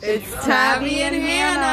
It's Tabby and Hannah.